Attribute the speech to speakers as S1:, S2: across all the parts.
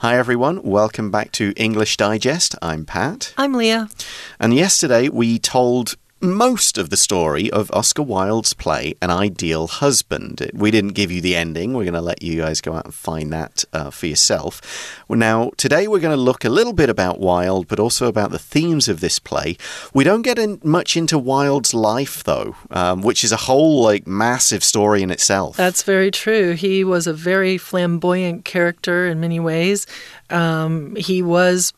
S1: Hi, everyone. Welcome back to English Digest. I'm Pat.
S2: I'm Leah.
S1: And yesterday we told most of the story of Oscar Wilde's play, An Ideal Husband. We didn't give you the ending. We're going to let you guys go out and find that uh, for yourself. Well, now, today we're going to look a little bit about Wilde, but also about the themes of this play. We don't get in much into Wilde's life, though, um, which is a whole, like, massive story in itself.
S2: That's very true. He was a very flamboyant character in many ways. Um, he was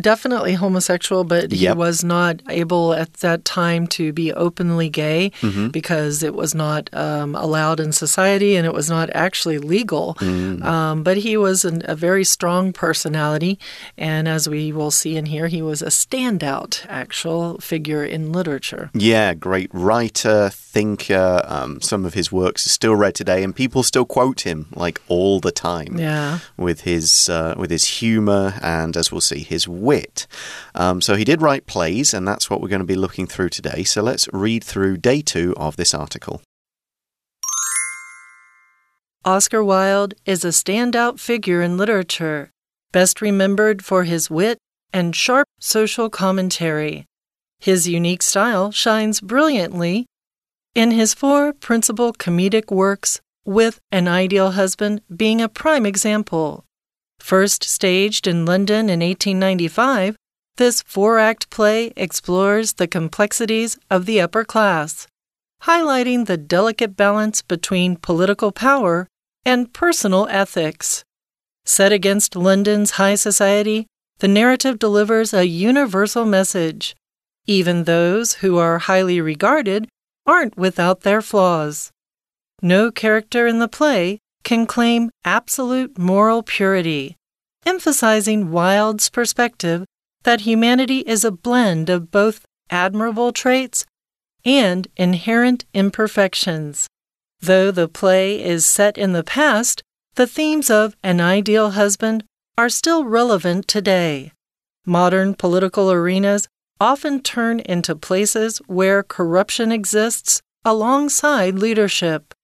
S2: definitely homosexual, but he
S1: Yep.
S2: was not able at that time to be openly gay
S1: Mm-hmm.
S2: because it was not um, allowed in society and it was not actually legal.
S1: Mm.
S2: Um, but he was an, a very strong personality, and as we will see in here, he was a standout actual figure in literature.
S1: Yeah, great writer, thinker. Um, some of his works are still read today, and people still quote him like all the time.
S2: Yeah.
S1: with his uh, with his humor and, as we'll see, his wit. Um, so he did write plays, and that's what we're going to be looking through today. So let's read through day two of this article.
S2: Oscar Wilde is a standout figure in literature, best remembered for his wit and sharp social commentary. His unique style shines brilliantly in his four principal comedic works, with An Ideal Husband being a prime example. First staged in London in 1895, this four act play explores the complexities of the upper class, highlighting the delicate balance between political power and personal ethics. Set against London's high society, the narrative delivers a universal message. Even those who are highly regarded aren't without their flaws. No character in the play can claim absolute moral purity, emphasizing Wilde's perspective that humanity is a blend of both admirable traits and inherent imperfections. Though the play is set in the past, the themes of an ideal husband are still relevant today. Modern political arenas often turn into places where corruption exists alongside leadership.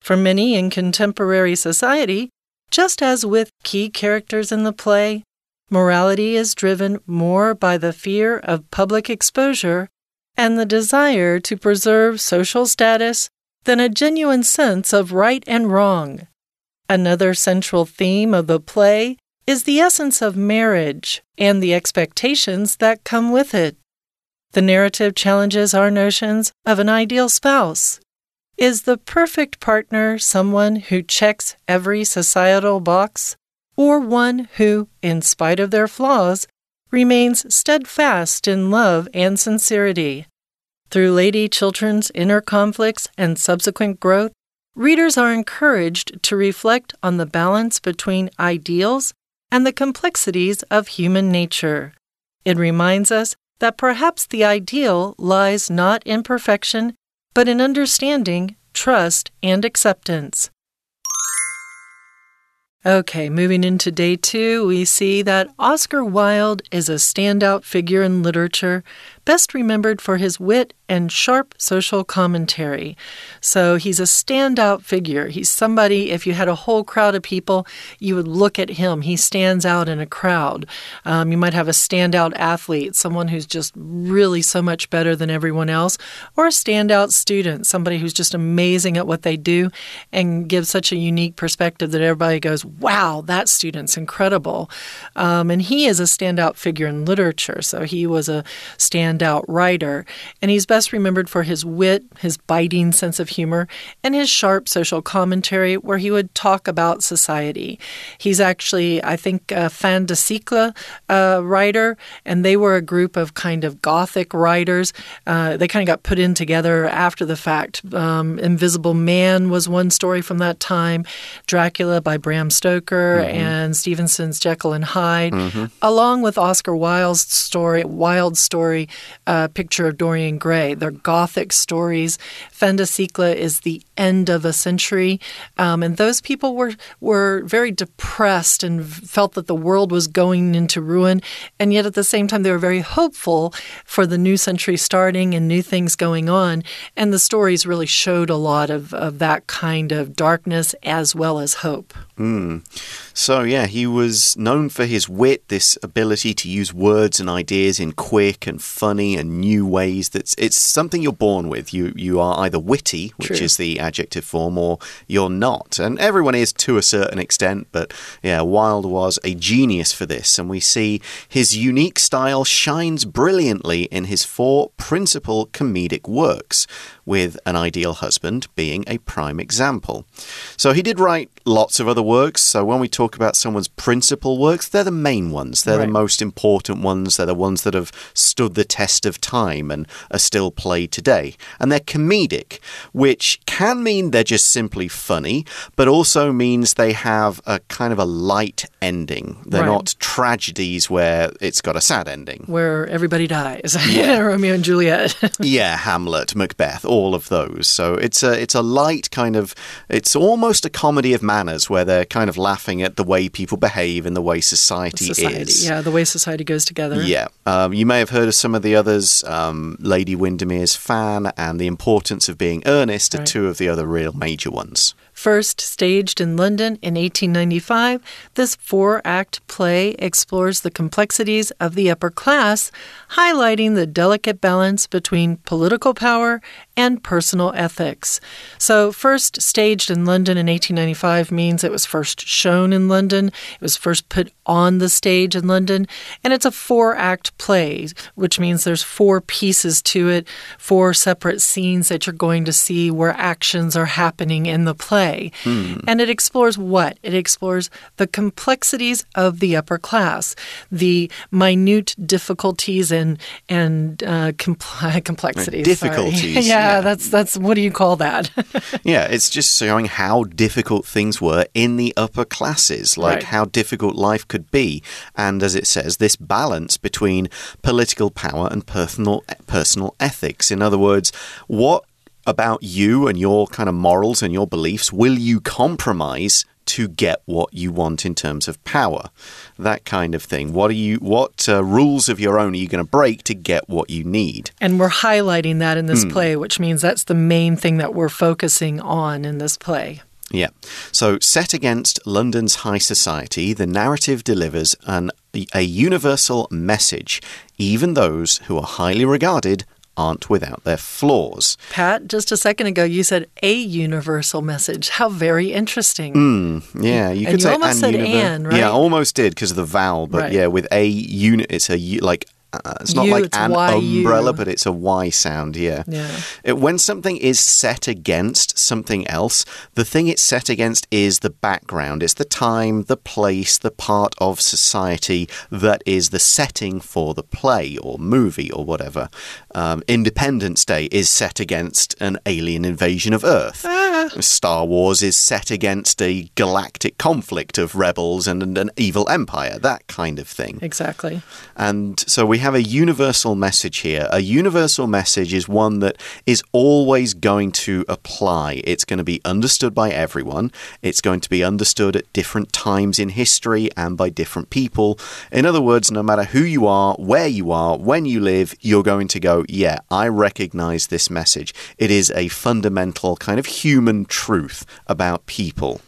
S2: For many in contemporary society, just as with key characters in the play, morality is driven more by the fear of public exposure and the desire to preserve social status than a genuine sense of right and wrong. Another central theme of the play is the essence of marriage and the expectations that come with it. The narrative challenges our notions of an ideal spouse. Is the perfect partner someone who checks every societal box, or one who, in spite of their flaws, remains steadfast in love and sincerity? Through Lady Chiltern's inner conflicts and subsequent growth, readers are encouraged to reflect on the balance between ideals and the complexities of human nature. It reminds us that perhaps the ideal lies not in perfection, but in understanding, trust, and acceptance. Okay, moving into day two, we see that Oscar Wilde is a standout figure in literature, best remembered for his wit and sharp social commentary. So he's a standout figure. He's somebody, if you had a whole crowd of people, you would look at him. He stands out in a crowd. Um, you might have a standout athlete, someone who's just really so much better than everyone else, or a standout student, somebody who's just amazing at what they do and gives such a unique perspective that everybody goes, wow, that student's incredible. Um, and he is a standout figure in literature. So he was a standout writer. And he's best remembered for his wit, his biting sense of humor, and his sharp social commentary, where he would talk about society. He's actually, I think, a fin de siècle uh, writer, and they were a group of kind of gothic writers. Uh, they kind of got put in together after the fact. Um, Invisible Man was one story from that time, Dracula by Bram Stoker, and Stevenson's Jekyll and Hyde, along with Oscar Wilde's story, Wilde's story, uh, Picture of Dorian Gray. They're gothic stories. Fin de siècle is the end of a century, um, and those people were were very depressed and felt that the world was going into ruin, and yet at the same time they were very hopeful for the new century starting and new things going on. And the stories really showed a lot of, of that kind of darkness as well as hope.
S1: Mm. So, yeah, he was known for his wit, this ability to use words and ideas in quick and funny and new ways. That's it's something you're born with. You you are either witty, which
S2: True.
S1: is the adjective form, or you're not. And everyone is to a certain extent, but yeah, Wilde was a genius for this, and we see his unique style shines brilliantly in his four principal comedic works, with An Ideal Husband being a prime example. So he did write lots of other works. So when we talk about someone's principal works, they're the main ones. They're
S2: Right.
S1: the most important ones. They're the ones that have stood the test of time and are still played today. And they're comedic, which can mean they're just simply funny, but also means they have a kind of a light ending. They're
S2: Right.
S1: not tragedies where it's got a sad ending.
S2: Where everybody dies. Yeah. Romeo and Juliet.
S1: yeah, Hamlet, Macbeth, all of those. So it's a it's a light kind of it's almost a comedy of manners where they're kind of laughing at the way people behave and the way society,
S2: society.
S1: is.
S2: Yeah, the way society goes together.
S1: Yeah. Um, you may have heard of some of the others. Um, Lady Windermere's Fan and The Importance of Being Earnest are
S2: Right.
S1: two of the other real major ones.
S2: First staged in London in 1895, this four act play explores the complexities of the upper class, highlighting the delicate balance between political power and personal ethics. So, first staged in London in 1895 means it was first shown in London, it was first put on the stage in London, and it's a four act play, which means there's four pieces to it, four separate scenes that you're going to see where actions are happening in the play. And it explores what? It explores the complexities of the upper class, the minute difficulties and and uh, compl- complexities.
S1: difficulties,
S2: yeah,
S1: yeah.
S2: that's that's what do you call that?
S1: Yeah, it's just showing how difficult things were in the upper classes, like
S2: Right.
S1: how difficult life could be. And as it says, this balance between political power and personal personal ethics. In other words, what about you and your kind of morals and your beliefs will you compromise to get what you want in terms of power? That kind of thing. What are you what uh, rules of your own are you going to break to get what you need?
S2: and we're highlighting that in this play, which means that's the main thing that we're focusing on in this play.
S1: Yeah. So, set against London's high society, the narrative delivers an, a universal message. Even those who are highly regarded aren't without their flaws.
S2: Pat, just a second ago, you said a universal message. How very interesting.
S1: Yeah, you
S2: And
S1: could
S2: you
S1: say
S2: almost said "and," right?
S1: Yeah, almost did because of the vowel, but
S2: Right.
S1: yeah, with a unit, it's a like. Uh, it's not
S2: U,
S1: like
S2: it's
S1: an
S2: Y-U.
S1: umbrella, but it's a Y sound, yeah.
S2: Yeah.
S1: It- when something is set against something else, the thing it's set against is the background. It's the time, the place, the part of society that is the setting for the play or movie or whatever. Um, Independence Day is set against an alien invasion of Earth. Star Wars is set against a galactic conflict of rebels and, and an evil empire, that kind of thing.
S2: Exactly.
S1: And so we have a universal message here. A universal message is one that is always going to apply. It's going to be understood by everyone. It's going to be understood at different times in history and by different people. In other words, no matter who you are, where you are, when you live, you're going to go, yeah, I recognize this message. It is a fundamental kind of human truth about people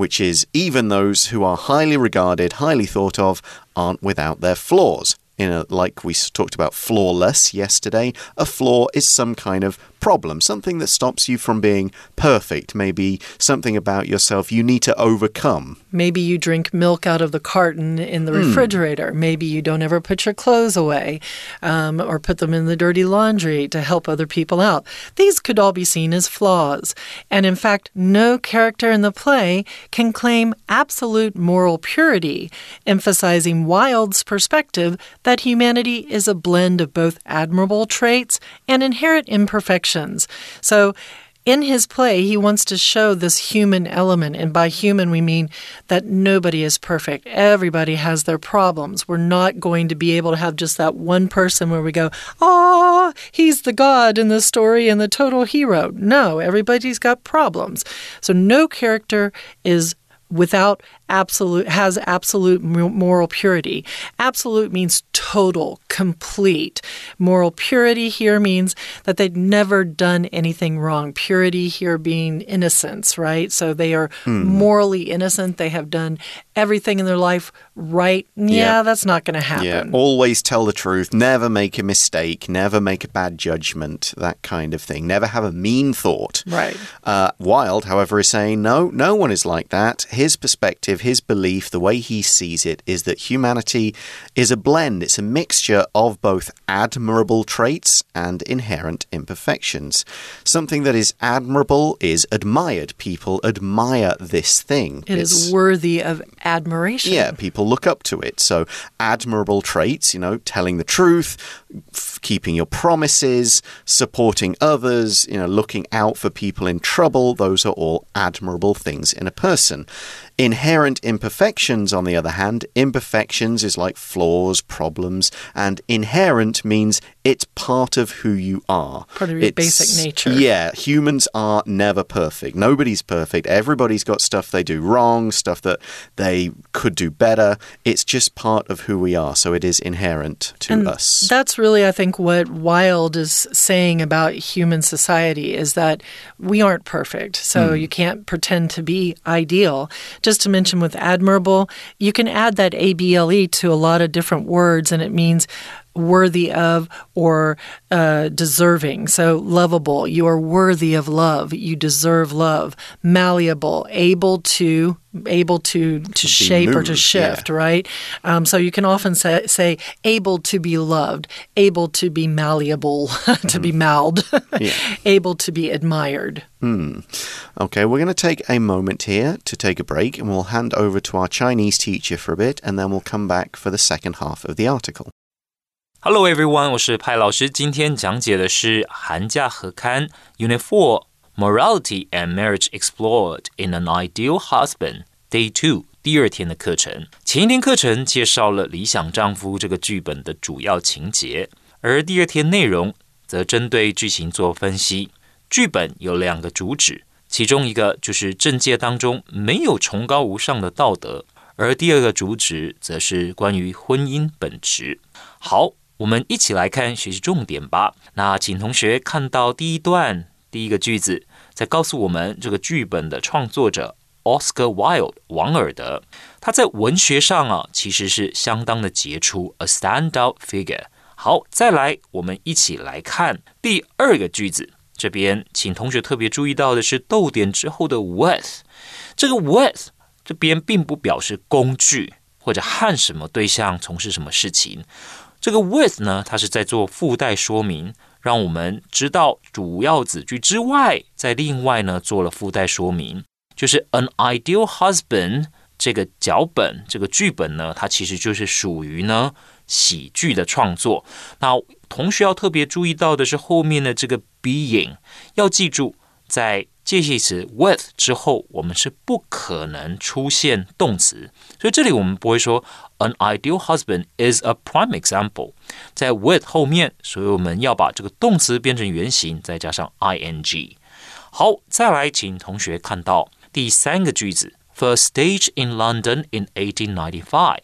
S1: which is even those who are highly regarded, highly thought of, aren't without their flaws. In a, like we talked about flawless yesterday, a flaw is some kind of problem, something that stops you from being perfect, maybe something about yourself you need to overcome.
S2: Maybe you drink milk out of the carton in the refrigerator. Maybe you don't ever put your clothes away um, or put them in the dirty laundry to help other people out. These could all be seen as flaws. And in fact, no character in the play can claim absolute moral purity, emphasizing Wilde's perspective that humanity is a blend of both admirable traits and inherent imperfections. So, in his play, he wants to show this human element. And by human, we mean that nobody is perfect. Everybody has their problems. We're not going to be able to have just that one person where we go, oh, he's the God in the story and the total hero. No, everybody's got problems. So no character is without absolute has absolute moral purity. Absolute means total, complete. Moral purity here means that they've never done anything wrong. Purity here being innocence, right? So they are mm. morally innocent. They have done everything in their life right. Yeah, yeah. that's not going to happen. Yeah,
S1: always tell the truth, never make a mistake, never make a bad judgment, that kind of thing. Never have a mean thought.
S2: Right.
S1: Uh, Wilde, however, is saying no, no one is like that. His perspective, his belief, the way he sees it, is that humanity is a blend, it's a mixture of both admirable traits and inherent imperfections. Something that is admirable is admired. People admire this thing.
S2: It it's, is worthy of admiration.
S1: Yeah, people look up to it. So, admirable traits, you know, telling the truth, keeping your promises, supporting others, you know, looking out for people in trouble, those are all admirable things in a person. Inherent imperfections, on the other hand, imperfections is like flaws, problems, and inherent means it's part of who you are.
S2: Part of your it's, basic nature.
S1: Yeah, humans are never perfect. Nobody's perfect. Everybody's got stuff they do wrong, stuff that they could do better. It's just part of who we are, so it is inherent to
S2: and
S1: us.
S2: That's really, I think, what Wilde is saying about human society is that we aren't perfect, so mm. you can't pretend to be ideal. Just to mention with admirable, you can add that ABLE to a lot of different words, and it means worthy of or uh, deserving. So, lovable, you are worthy of love. You deserve love. Malleable, able to able to to shape moved, or to shift yeah. right um, so you can often say, say able to be loved able to be malleable to mm. be mauled yeah. able to be admired
S1: hmm. okay we're going to take a moment here to take a break and we'll hand over to our chinese teacher for a bit and then we'll come back for the second half of the article
S3: Hello everyone，我是派老师。今天讲解的是寒假合刊 Unit Four Morality and Marriage Explored in an Ideal Husband Day Two 第二天的课程。前一天课程介绍了《理想丈夫》这个剧本的主要情节，而第二天内容则针对剧情做分析。剧本有两个主旨，其中一个就是政界当中没有崇高无上的道德，而第二个主旨则是关于婚姻本质。好。我们一起来看学习重点吧。那请同学看到第一段第一个句子，再告诉我们这个剧本的创作者 Oscar Wilde 王尔德，他在文学上啊其实是相当的杰出，a standout figure。好，再来我们一起来看第二个句子，这边请同学特别注意到的是逗点之后的 with，这个 with 这边并不表示工具或者和什么对象从事什么事情。这个 with 呢，它是在做附带说明，让我们知道主要子句之外，在另外呢做了附带说明，就是 an ideal husband 这个脚本这个剧本呢，它其实就是属于呢喜剧的创作。那同学要特别注意到的是后面的这个 being，要记住在。介系词 with 之后，我们是不可能出现动词，所以这里我们不会说 an ideal husband is a prime example，在 with 后面，所以我们要把这个动词变成原形，再加上 ing。好，再来，请同学看到第三个句子，first stage in London in 1895。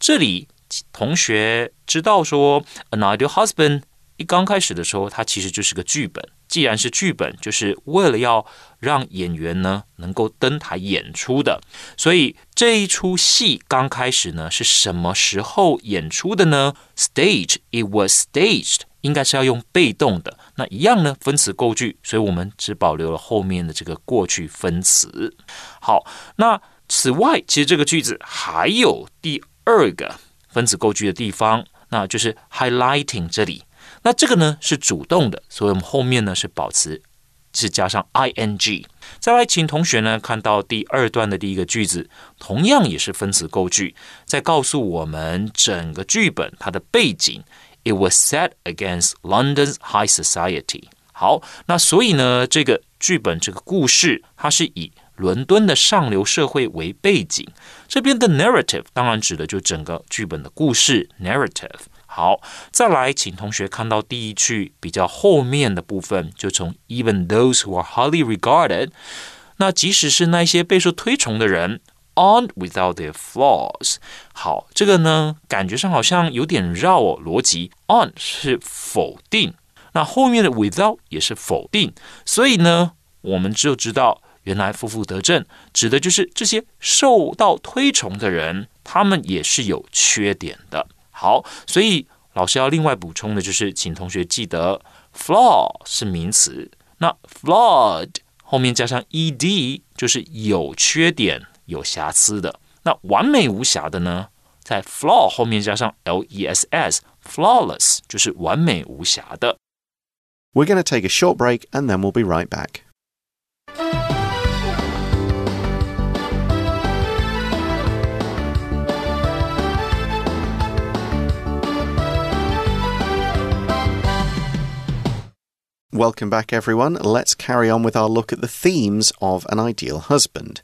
S3: 这里同学知道说 an ideal husband 一刚开始的时候，它其实就是个剧本。既然是剧本，就是为了要让演员呢能够登台演出的，所以这一出戏刚开始呢是什么时候演出的呢？Stage it was staged，应该是要用被动的。那一样呢，分词构句，所以我们只保留了后面的这个过去分词。好，那此外，其实这个句子还有第二个分词构句的地方，那就是 highlighting 这里。那这个呢是主动的，所以我们后面呢是保持是加上 ing。再来，请同学呢看到第二段的第一个句子，同样也是分词构句，在告诉我们整个剧本它的背景。It was set against London's high society。好，那所以呢，这个剧本这个故事，它是以伦敦的上流社会为背景。这边的 narrative 当然指的就整个剧本的故事 narrative。好，再来，请同学看到第一句比较后面的部分，就从 even those who are highly regarded，那即使是那些备受推崇的人，aren't without their flaws。好，这个呢，感觉上好像有点绕哦，逻辑 on 是否定，那后面的 without 也是否定，所以呢，我们就知道，原来负负得正指的就是这些受到推崇的人，他们也是有缺点的。好，所以老师要另外补充的就是，请同学记得，flaw 是名词，那 flawed 后面加上 ed 就是有缺点、有瑕疵的。那完美无瑕的呢，在 flaw 后面加上 less，flawless 就是完美无瑕的。
S1: We're going to take a short break and then we'll be right back. Welcome back, everyone. Let's carry on with our look at the themes of an ideal husband.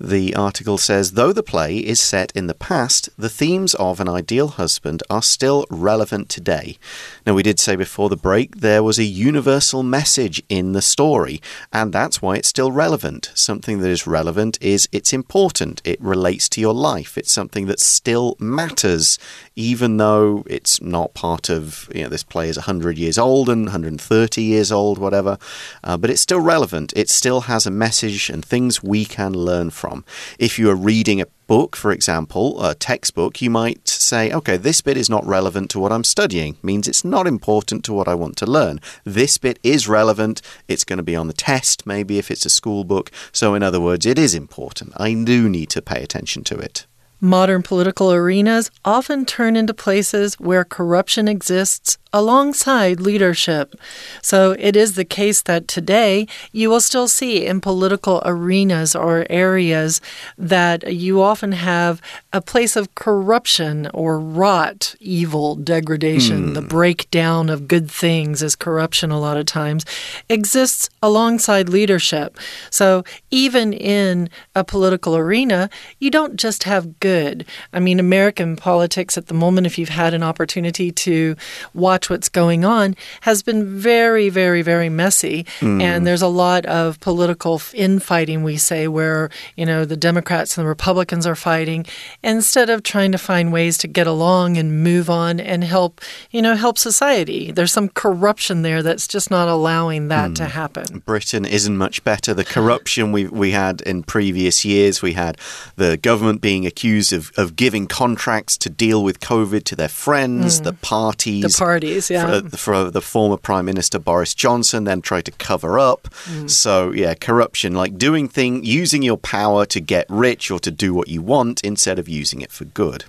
S1: The article says though the play is set in the past, the themes of an ideal husband are still relevant today. Now, we did say before the break there was a universal message in the story, and that's why it's still relevant. Something that is relevant is it's important, it relates to your life, it's something that still matters, even though it's not part of, you know, this play is 100 years old and 130 years old, whatever, uh, but it's still relevant. It still has a message and things we can learn from from. If you are reading a book, for example, a textbook, you might say, okay, this bit is not relevant to what I'm studying, means it's not important to what I want to learn. This bit is relevant, it's going to be on the test, maybe if it's a school book. So, in other words, it is important. I do need to pay attention to it.
S2: Modern political arenas often turn into places where corruption exists alongside leadership. So it is the case that today you will still see in political arenas or areas that you often have a place of corruption or rot, evil, degradation, mm. the breakdown of good things is corruption a lot of times, exists alongside leadership. So even in a political arena, you don't just have good. I mean, American politics at the moment, if you've had an opportunity to watch watch what's going on has been very, very, very messy. Mm. And there's a lot of political infighting, we say, where, you know, the Democrats and the Republicans are fighting instead of trying to find ways to get along and move on and help, you know, help society. There's some corruption there that's just not allowing that mm. to happen.
S1: Britain isn't much better. The corruption we, we had in previous years, we had the government being accused of, of giving contracts to deal with COVID to their friends, mm. the parties.
S2: The parties yeah.
S1: For, for, the former Prime Minister Boris Johnson, then tried to cover up. Mm. So, yeah, corruption, like doing thing, using your power to get rich or to do what you want instead of using it for good.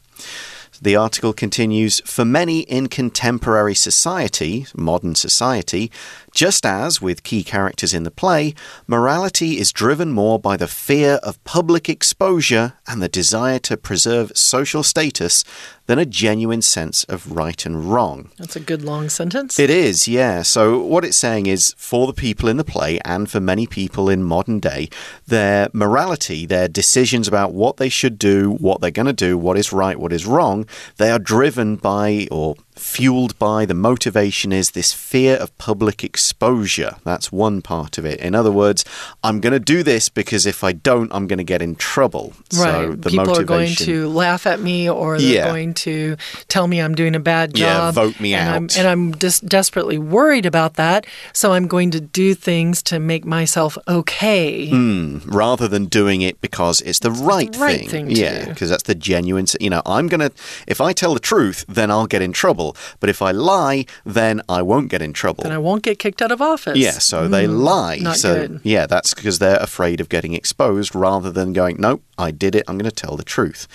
S1: The article continues For many in contemporary society, modern society, just as with key characters in the play, morality is driven more by the fear of public exposure and the desire to preserve social status than a genuine sense of right and wrong.
S2: That's a good long sentence.
S1: It is, yeah. So, what it's saying is for the people in the play and for many people in modern day, their morality, their decisions about what they should do, what they're going to do, what is right, what is wrong, they are driven by or fueled by, the motivation is this fear of public exposure. That's one part of it. In other words, I'm going to do this because if I don't, I'm going to get in trouble.
S2: Right. So the People motivation, are going to laugh at me or they're yeah. going to tell me I'm doing a bad job.
S1: Yeah, vote me
S2: and
S1: out.
S2: I'm, and I'm just desperately worried about that. So I'm going to do things to make myself okay.
S1: Mm, rather than doing it because it's the right,
S2: the right
S1: thing.
S2: thing
S1: yeah, because that's the genuine, you know, I'm going to, if I tell the truth, then I'll get in trouble trouble. But if I lie, then I won't get in trouble.
S2: Then I won't get kicked out of office.
S1: Yeah, so mm, they lie.
S2: Not
S1: so
S2: good.
S1: yeah, that's because they're afraid of getting exposed rather than going, nope, I did it, I'm going to tell the truth.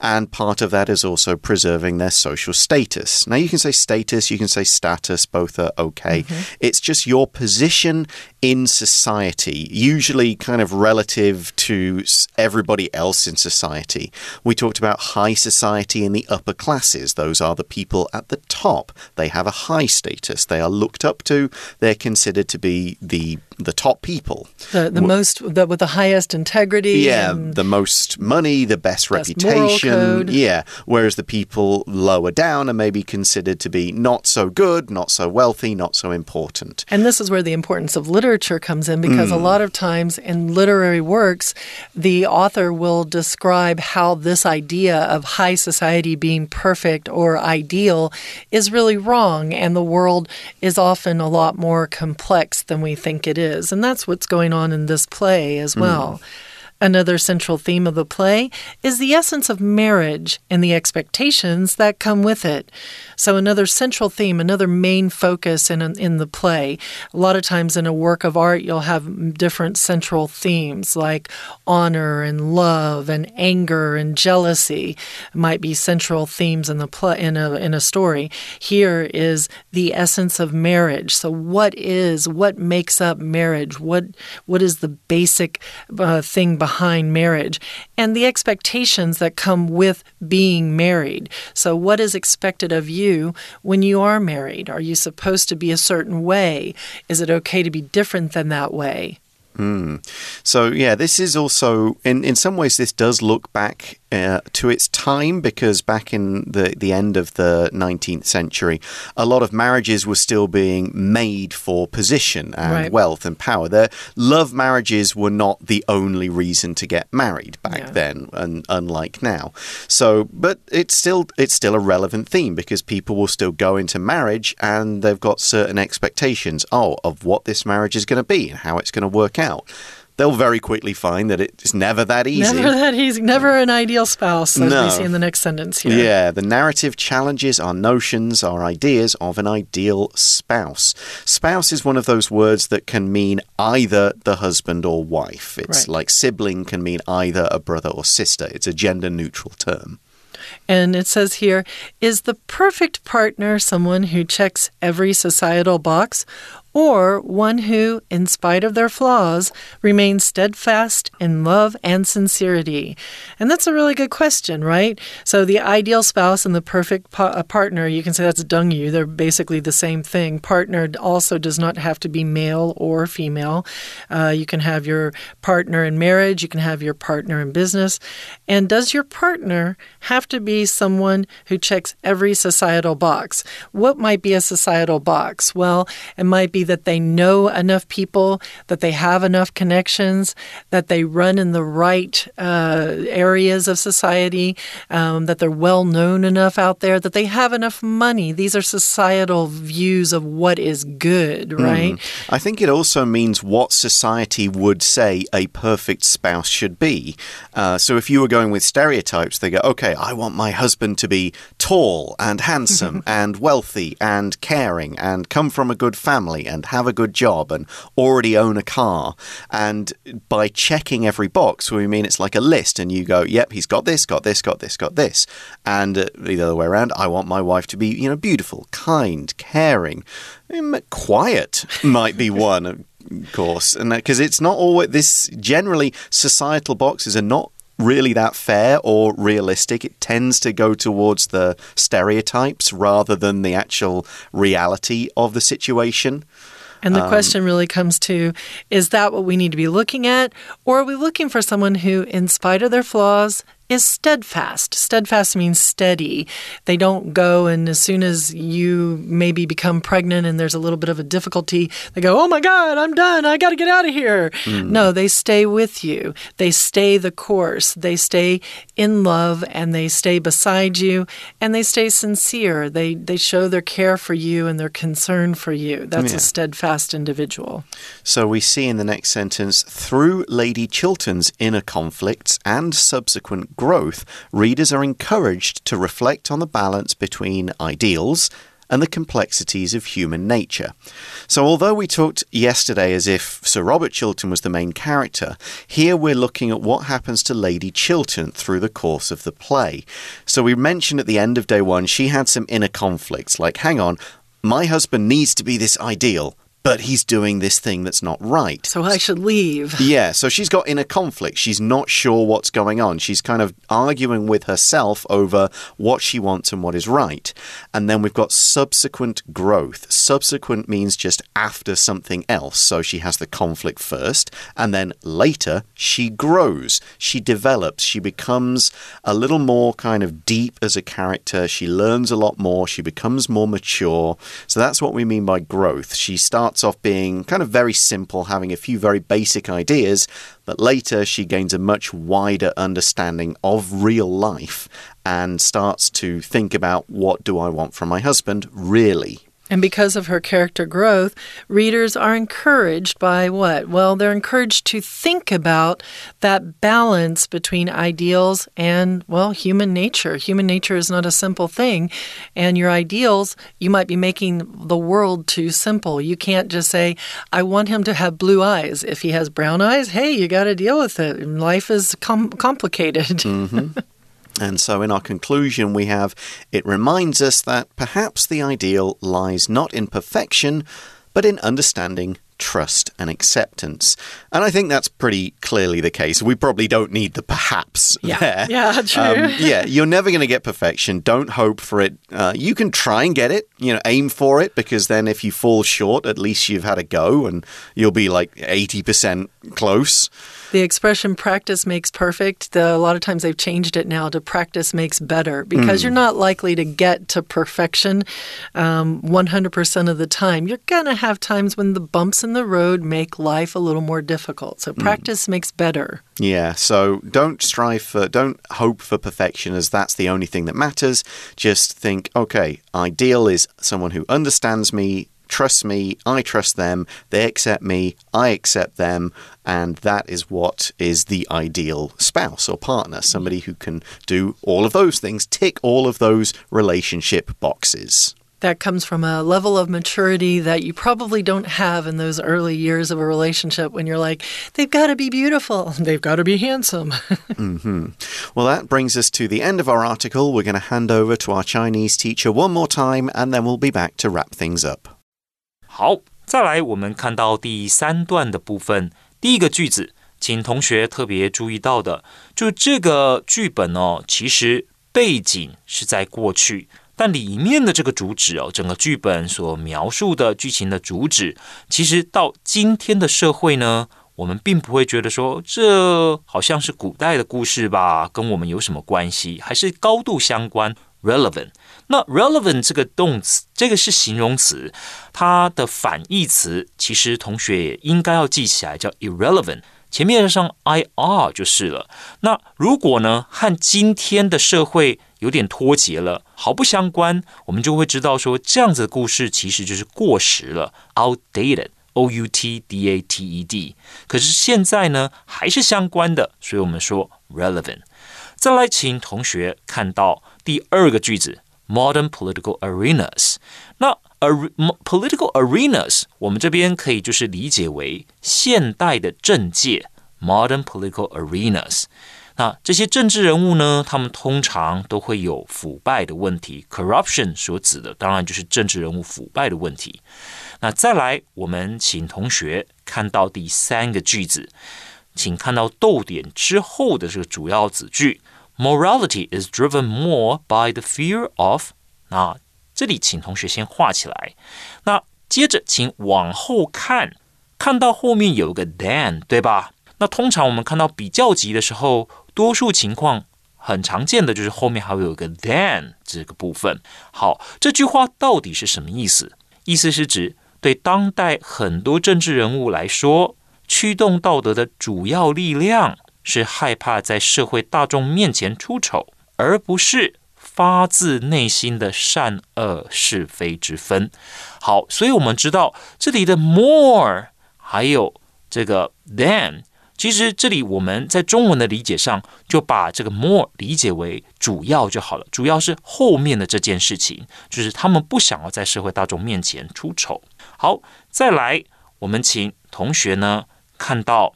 S1: And part of that is also preserving their social status. Now, you can say status, you can say status, both are okay. Mm -hmm. It's just your position in society, usually kind of relative to everybody else in society. We talked about high society and the upper classes, those are the people at the top. They have a high status. They are looked up to. They're considered to be the the top people.
S2: The, the most, the, with the highest integrity.
S1: Yeah, the most money, the best,
S2: Best
S1: reputation. Yeah, whereas the people lower down are maybe considered to be not so good, not so wealthy, not so important.
S2: And this is where the importance of literature comes in because
S1: Mm.
S2: a lot of times in literary works, the author will describe how this idea of high society being perfect or ideal is really wrong, and the world is often a lot more complex than we think it is. And that's what's going on in this play as hmm. well. Another central theme of the play is the essence of marriage and the expectations that come with it. So, another central theme, another main focus in, in the play. A lot of times in a work of art, you'll have different central themes like honor and love and anger and jealousy might be central themes in the play in a in a story. Here is the essence of marriage. So, what is what makes up marriage? What what is the basic uh, thing behind marriage and the expectations that come with being married. So, what is expected of you when you are married? Are you supposed to be a certain way? Is it okay to be different than that way? Hmm.
S1: So yeah, this is also in in some ways this does look back uh, to its time because back in the the end of the 19th century, a lot of marriages were still being made for position and
S2: Right.
S1: wealth and power. Their love marriages were not the only reason to get married back
S2: Yeah.
S1: then, and unlike now. So, but it's still it's still a relevant theme because people will still go into marriage and they've got certain expectations. Oh, of what this marriage is going to be and how it's going to work out. They'll very quickly find that it's never that easy.
S2: Never that easy. Never an ideal spouse, as
S1: No.
S2: we see in the next sentence here.
S1: Yeah, the narrative challenges our notions, our ideas of an ideal spouse. Spouse is one of those words that can mean either the husband or wife. It's
S2: Right.
S1: like sibling can mean either a brother or sister. It's a gender neutral term.
S2: And it says here is the perfect partner someone who checks every societal box or one who, in spite of their flaws, remains steadfast in love and sincerity? And that's a really good question, right? So, the ideal spouse and the perfect pa- uh, partner, you can say that's dung you. They're basically the same thing. Partner also does not have to be male or female. Uh, you can have your partner in marriage, you can have your partner in business. And does your partner have to be someone who checks every societal box? What might be a societal box? Well, it might be that they know enough people, that they have enough connections, that they run in the right uh, areas of society, um, that they're well known enough out there, that they have enough money. These are societal views of what is good, right?
S1: I think it also means what society would say a perfect spouse should be. Uh, so if you were going with stereotypes, they go, okay, I want my husband to be tall and handsome and wealthy and caring and come from a good family and have a good job and already own a car. And by checking every box, we mean it's like a list, and you go, yep, he's got this, got this, got this, got this. And uh, the other way around, I want my wife to be, you know, beautiful, kind, caring, um, quiet might be one, of course, and because it's not always this. Generally, societal boxes are not really that fair or realistic. It tends to go towards the stereotypes rather than the actual reality of the situation.
S2: And the um, question really comes to is that what we need to be looking at? Or are we looking for someone who, in spite of their flaws, is steadfast? Steadfast means steady. They don't go and as soon as you maybe become pregnant and there's a little bit of a difficulty, they go, Oh my God, I'm done. I got to get out of here. Hmm. No, they stay with you. They stay the course. They stay in love and they stay beside you and they stay sincere. They, they show their care for you and their concern for you. That's
S1: Yeah.
S2: a steadfast individual.
S1: So we see in the next sentence through Lady Chiltern's inner conflicts and subsequent growth, readers are encouraged to reflect on the balance between ideals and the complexities of human nature. So, although we talked yesterday as if Sir Robert Chiltern was the main character, here we're looking at what happens to Lady Chiltern through the course of the play. So, we mentioned at the end of day one she had some inner conflicts, like, hang on, my husband needs to be this ideal, but he's doing this thing that's not right.
S2: So I should leave.
S1: Yeah, so she's got inner conflict. She's not sure what's going on. She's kind of arguing with herself over what she wants and what is right. And then we've got subsequent growth. Subsequent means just after something else. So she has the conflict first, and then later she grows. She develops. She becomes a little more kind of deep as a character. She learns a lot more. She becomes more mature. So that's what we mean by growth. She starts starts off being kind of very simple, having a few very basic ideas, but later she gains a much wider understanding of real life and starts to think about what do I want from my husband, really.
S2: And because of her character growth, readers are encouraged by what? Well, they're encouraged to think about that balance between ideals and, well, human nature. Human nature is not a simple thing. And your ideals, you might be making the world too simple. You can't just say, I want him to have blue eyes. If he has brown eyes, hey, you got to deal with it. Life is com complicated.
S1: Mm -hmm. And so, in our conclusion, we have it reminds us that perhaps the ideal lies not in perfection, but in understanding trust and acceptance. And I think that's pretty clearly the case. We probably don't need the perhaps
S2: yeah.
S1: there.
S2: Yeah, true.
S1: Um, yeah, you're never going to get perfection. Don't hope for it. Uh, you can try and get it, you know, aim for it, because then if you fall short, at least you've had a go and you'll be like 80% close.
S2: The expression practice makes perfect, the, a lot of times they've changed it now to practice makes better because mm. you're not likely to get to perfection um, 100% of the time. You're going to have times when the bumps the road make life a little more difficult. So hmm. practice mm. makes better.
S1: Yeah, so don't strive for, don't hope for perfection as that's the only thing that matters. Just think, okay, ideal is someone who understands me, trust me, I trust them, they accept me, I accept them, and that is what is the ideal spouse or partner somebody who can do all of those things, tick all of those relationship boxes
S2: that comes from a level of maturity that you probably don't have in those early years of a relationship when you're like, they've got to be beautiful, they've got to be handsome.
S1: mm -hmm. Well, that brings us to the end of our article. We're going to hand over to our Chinese teacher one more time, and then we'll be back to wrap things up.
S3: 好，再来，我们看到第三段的部分，第一个句子，请同学特别注意到的，就这个剧本哦，其实背景是在过去， 但里面的这个主旨哦，整个剧本所描述的剧情的主旨，其实到今天的社会呢，我们并不会觉得说这好像是古代的故事吧，跟我们有什么关系？还是高度相关，relevant。那 relevant 这个动词，这个是形容词，它的反义词其实同学也应该要记起来，叫 irrelevant，前面上 ir 就是了。那如果呢和今天的社会有点脱节了，毫不相关，我们就会知道说这样子的故事其实就是过时了，outdated，o u t d a t e d。可是现在呢还是相关的，所以我们说 relevant。再来，请同学看到第二个句子。modern political arenas。那 political arenas，我们这边可以就是理解为现代的政界 modern political arenas。那这些政治人物呢，他们通常都会有腐败的问题，corruption 所指的当然就是政治人物腐败的问题。那再来，我们请同学看到第三个句子，请看到逗点之后的这个主要子句。Morality is driven more by the fear of。那这里请同学先画起来。那接着请往后看，看到后面有个 than，对吧？那通常我们看到比较级的时候，多数情况很常见的就是后面还会有个 than 这个部分。好，这句话到底是什么意思？意思是指对当代很多政治人物来说，驱动道德的主要力量。是害怕在社会大众面前出丑，而不是发自内心的善恶是非之分。好，所以我们知道这里的 more 还有这个 than，其实这里我们在中文的理解上就把这个 more 理解为主要就好了，主要是后面的这件事情，就是他们不想要在社会大众面前出丑。好，再来，我们请同学呢看到。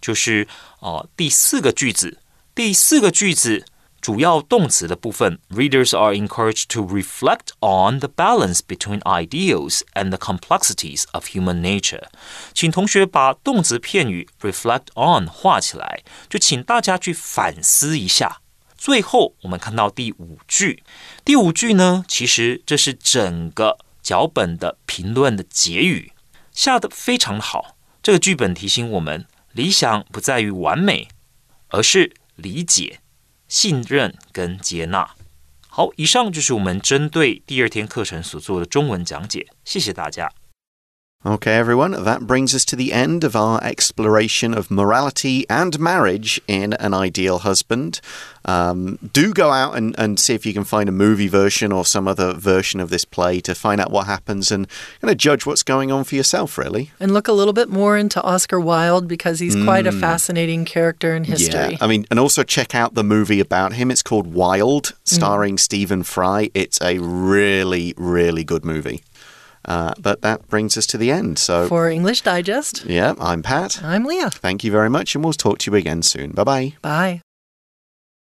S3: 就是哦，第四个句子，第四个句子主要动词的部分，readers are encouraged to reflect on the balance between ideals and the complexities of human nature。请同学把动词片语 reflect on 画起来，就请大家去反思一下。最后，我们看到第五句，第五句呢，其实这是整个脚本的评论的结语，下的非常好。这个剧本提醒我们，理想不在于完美，而是理解。信任跟接纳。好，以上就是我们针对第二天课程所做的中文讲解，谢谢大家。
S1: Okay, everyone, that brings us to the end of our exploration of morality and marriage in An Ideal Husband. Um, do go out and, and see if you can find a movie version or some other version of this play to find out what happens and kind of judge what's going on for yourself, really.
S2: And look a little bit more into Oscar Wilde because he's quite a fascinating character in history.
S1: Yeah, I mean, and also check out the movie about him. It's called Wilde, starring Stephen Fry. It's a really, really good movie. Uh, but that brings us to the end. So,
S2: For English Digest,
S1: yeah, I'm Pat.
S2: I'm Leah.
S1: Thank you very much, and we'll talk to you again soon. Bye bye.
S2: Bye.